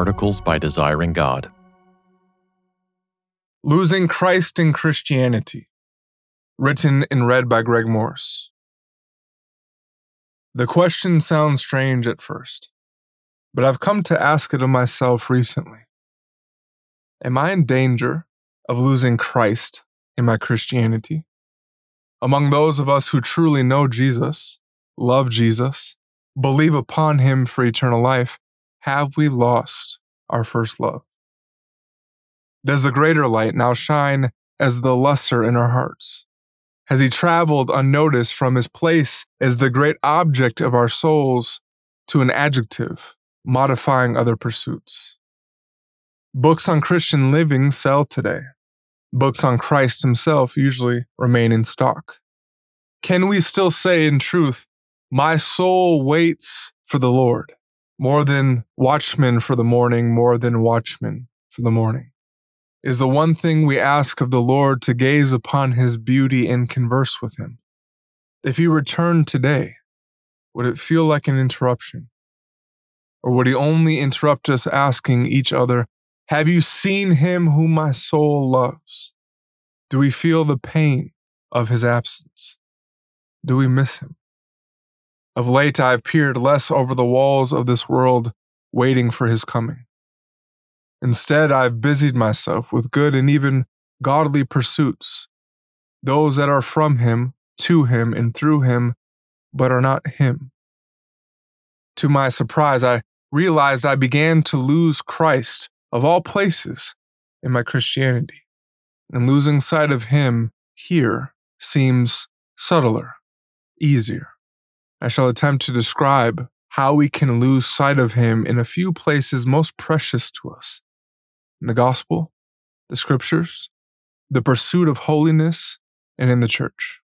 articles by Desiring God. Losing Christ in Christianity. Written and read by Greg Morse. The question sounds strange at first, but I've come to ask it of myself recently. Am I in danger of losing Christ in my Christianity? Among those of us who truly know Jesus, love Jesus, believe upon him for eternal life, have we lost our first love? Does the greater light now shine as the lesser in our hearts? Has he traveled unnoticed from his place as the great object of our souls to an adjective, modifying other pursuits? Books on Christian living sell today. Books on Christ himself usually remain in stock. Can we still say in truth, my soul waits for the Lord, more than watchmen for the morning, more than watchmen for the morning? Is the one thing we ask of the Lord to gaze upon his beauty and converse with him. If he returned today, would it feel like an interruption? Or would he only interrupt us asking each other, Have you seen him whom my soul loves? Do we feel the pain of his absence? Do we miss him? Of late, I have peered less over the walls of this world, waiting for his coming. Instead, I have busied myself with good and even godly pursuits, those that are from him, to him, and through him, but are not him. To my surprise, I realized I began to lose Christ, of all places, in my Christianity. And losing sight of him here seems subtler, easier. I shall attempt to describe how we can lose sight of him in a few places most precious to us in the gospel, the scriptures, the pursuit of holiness, and in the church.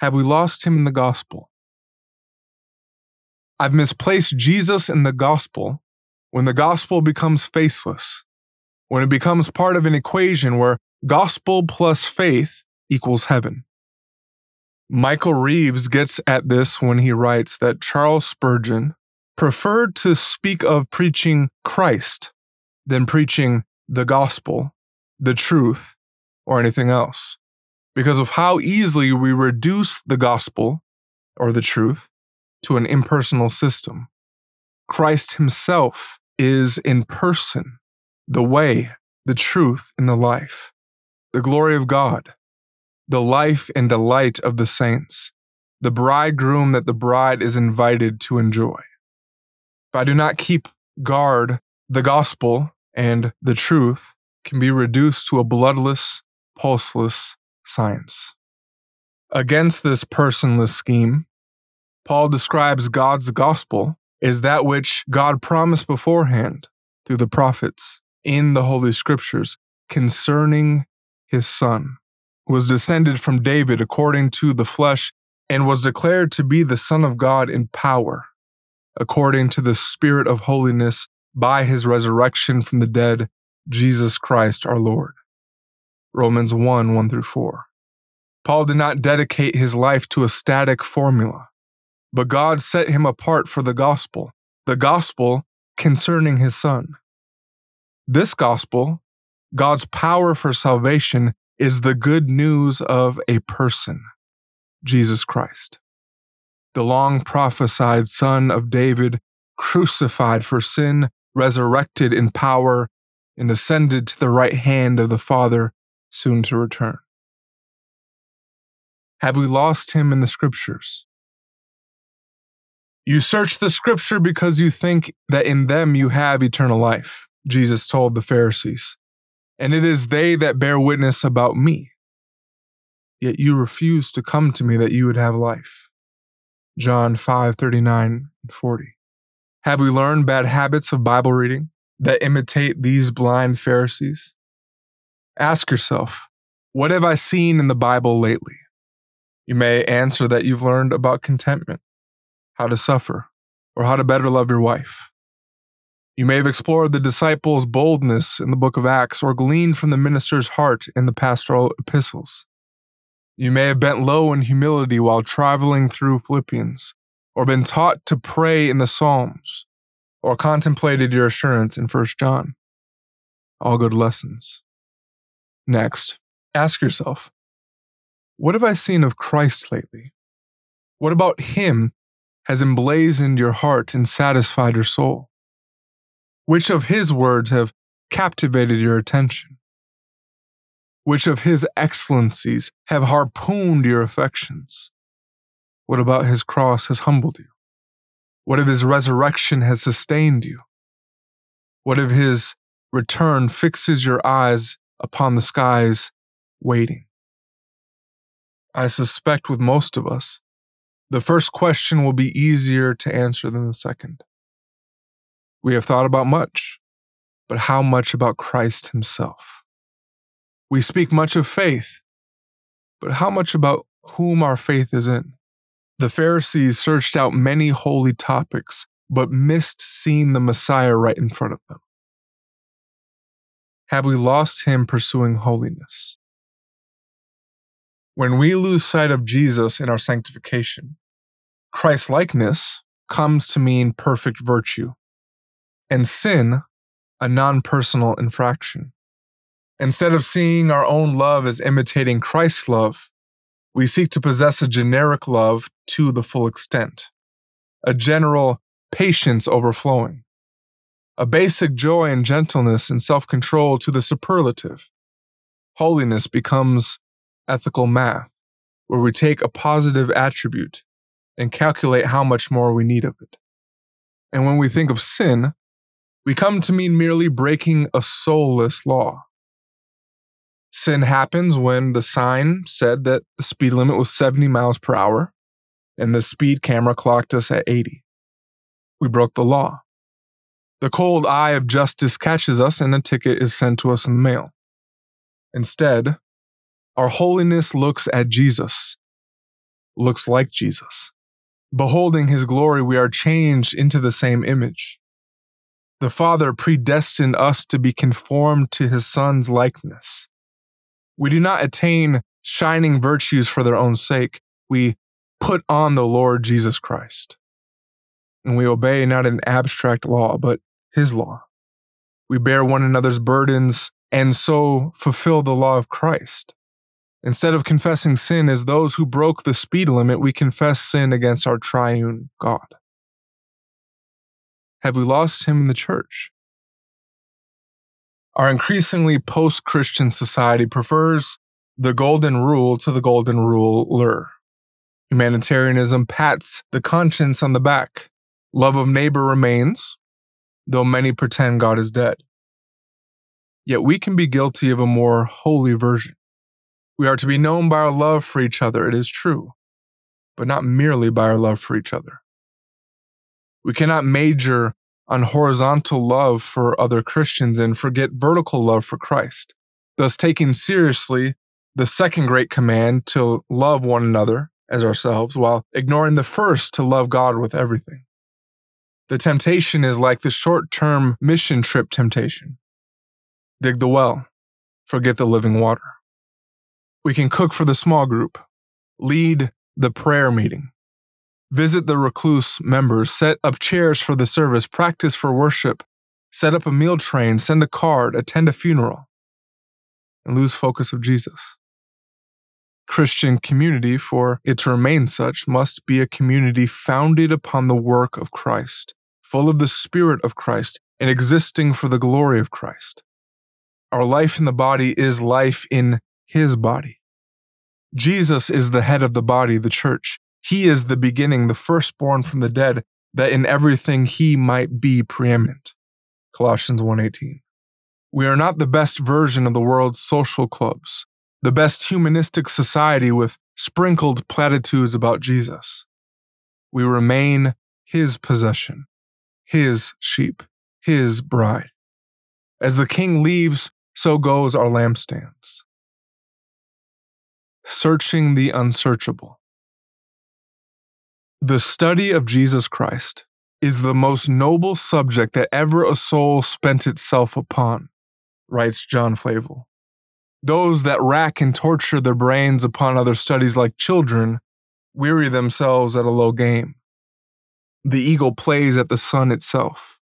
Have we lost him in the gospel? I've misplaced Jesus in the gospel when the gospel becomes faceless, when it becomes part of an equation where gospel plus faith equals heaven. Michael Reeves gets at this when he writes that Charles Spurgeon preferred to speak of preaching Christ than preaching the gospel, the truth, or anything else, because of how easily we reduce the gospel or the truth to an impersonal system. Christ himself is in person, the way, the truth, and the life, the glory of God, the life and delight of the saints, the bridegroom that the bride is invited to enjoy. If I do not keep guard, the gospel and the truth can be reduced to a bloodless, pulseless science. Against this personless scheme, Paul describes God's gospel as that which God promised beforehand through the prophets in the Holy Scriptures concerning his Son was descended from David according to the flesh and was declared to be the Son of God in power, according to the Spirit of holiness by his resurrection from the dead, Jesus Christ our Lord. Romans 1 1 through 4. Paul did not dedicate his life to a static formula, but God set him apart for the gospel, the gospel concerning his Son. This gospel, God's power for salvation, is the good news of a person, Jesus Christ, the long prophesied Son of David, crucified for sin, resurrected in power, and ascended to the right hand of the Father, soon to return. Have we lost him in the scriptures? You search the scripture because you think that in them you have eternal life, Jesus told the Pharisees and it is they that bear witness about me. Yet you refuse to come to me that you would have life. John 5 39 and 40. Have we learned bad habits of Bible reading that imitate these blind Pharisees? Ask yourself, what have I seen in the Bible lately? You may answer that you've learned about contentment, how to suffer, or how to better love your wife. You may have explored the disciples' boldness in the book of Acts or gleaned from the minister's heart in the pastoral epistles. You may have bent low in humility while traveling through Philippians, or been taught to pray in the Psalms, or contemplated your assurance in 1 John. All good lessons. Next, ask yourself what have I seen of Christ lately? What about Him has emblazoned your heart and satisfied your soul? Which of His words have captivated your attention? Which of His excellencies have harpooned your affections? What about His cross has humbled you? What if His resurrection has sustained you? What if His return fixes your eyes upon the skies, waiting? I suspect with most of us, the first question will be easier to answer than the second. We have thought about much, but how much about Christ Himself? We speak much of faith, but how much about whom our faith is in? The Pharisees searched out many holy topics, but missed seeing the Messiah right in front of them. Have we lost Him pursuing holiness? When we lose sight of Jesus in our sanctification, Christ likeness comes to mean perfect virtue, and sin, a non personal infraction. Instead of seeing our own love as imitating Christ's love, we seek to possess a generic love to the full extent, a general patience overflowing, a basic joy and gentleness and self control to the superlative. Holiness becomes ethical math, where we take a positive attribute and calculate how much more we need of it. And when we think of sin, we come to mean merely breaking a soulless law. Sin happens when the sign said that the speed limit was 70 miles per hour and the speed camera clocked us at 80. We broke the law. The cold eye of justice catches us and a ticket is sent to us in the mail. Instead, our holiness looks at Jesus, looks like Jesus. Beholding his glory, we are changed into the same image. The Father predestined us to be conformed to his Son's likeness. We do not attain shining virtues for their own sake. We put on the Lord Jesus Christ. And we obey not an abstract law, but his law. We bear one another's burdens and so fulfill the law of Christ. Instead of confessing sin as those who broke the speed limit, we confess sin against our triune God. Have we lost him in the church? Our increasingly post Christian society prefers the golden rule to the golden ruler. Humanitarianism pats the conscience on the back. Love of neighbor remains, though many pretend God is dead. Yet we can be guilty of a more holy version. We are to be known by our love for each other, it is true, but not merely by our love for each other. We cannot major on horizontal love for other Christians and forget vertical love for Christ, thus taking seriously the second great command to love one another as ourselves while ignoring the first to love God with everything. The temptation is like the short term mission trip temptation. Dig the well, forget the living water. We can cook for the small group, lead the prayer meeting, visit the recluse members, set up chairs for the service, practice for worship, set up a meal train, send a card, attend a funeral, and lose focus of Jesus. Christian community, for it to remain such, must be a community founded upon the work of Christ, full of the Spirit of Christ, and existing for the glory of Christ. Our life in the body is life in his body. Jesus is the head of the body, the church. He is the beginning, the firstborn from the dead, that in everything he might be preeminent. Colossians 1:18. We are not the best version of the world's social clubs, the best humanistic society with sprinkled platitudes about Jesus. We remain his possession, his sheep, his bride. As the king leaves, so goes our lampstands searching the unsearchable. The study of Jesus Christ is the most noble subject that ever a soul spent itself upon, writes John Flavel. Those that rack and torture their brains upon other studies like children weary themselves at a low game. The eagle plays at the sun itself.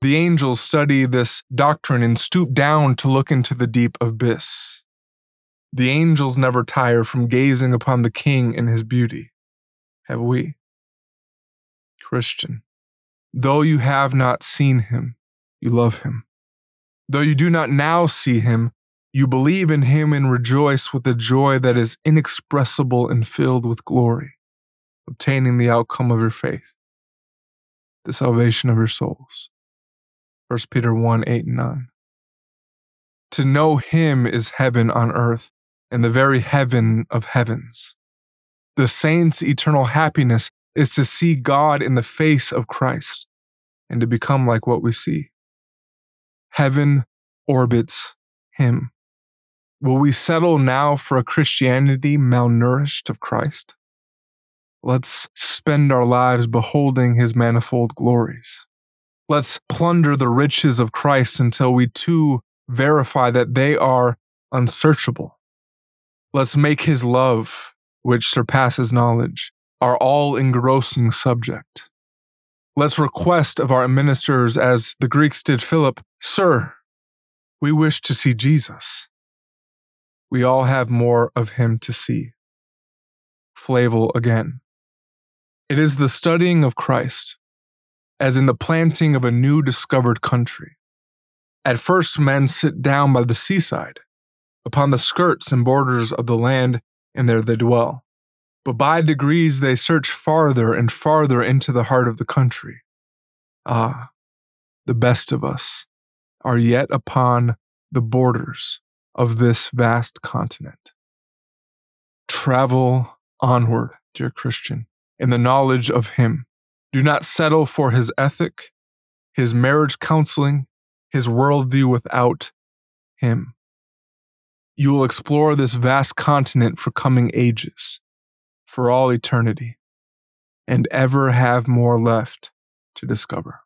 The angels study this doctrine and stoop down to look into the deep abyss. The angels never tire from gazing upon the King in his beauty. Have we? Christian, though you have not seen him, you love him. Though you do not now see him, you believe in him and rejoice with a joy that is inexpressible and filled with glory, obtaining the outcome of your faith, the salvation of your souls. 1 Peter 1 8 and 9. To know him is heaven on earth and the very heaven of heavens. The saints' eternal happiness is to see God in the face of Christ and to become like what we see. Heaven orbits him. Will we settle now for a Christianity malnourished of Christ? Let's spend our lives beholding his manifold glories. Let's plunder the riches of Christ until we too verify that they are unsearchable. Let's make his love, which surpasses knowledge, our all engrossing subject. Let's request of our ministers, as the Greeks did Philip, Sir, we wish to see Jesus we all have more of him to see. Flavel again. It is the studying of Christ, as in the planting of a new discovered country. At first, men sit down by the seaside, upon the skirts and borders of the land, and there they dwell. But by degrees they search farther and farther into the heart of the country. Ah, the best of us are yet upon the borders of this vast continent. Travel onward, dear Christian, in the knowledge of Him. Do not settle for His ethic, His marriage counseling, His worldview without Him. You will explore this vast continent for coming ages, for all eternity, and ever have more left to discover.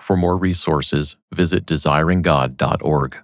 For more resources, visit desiringgod.org.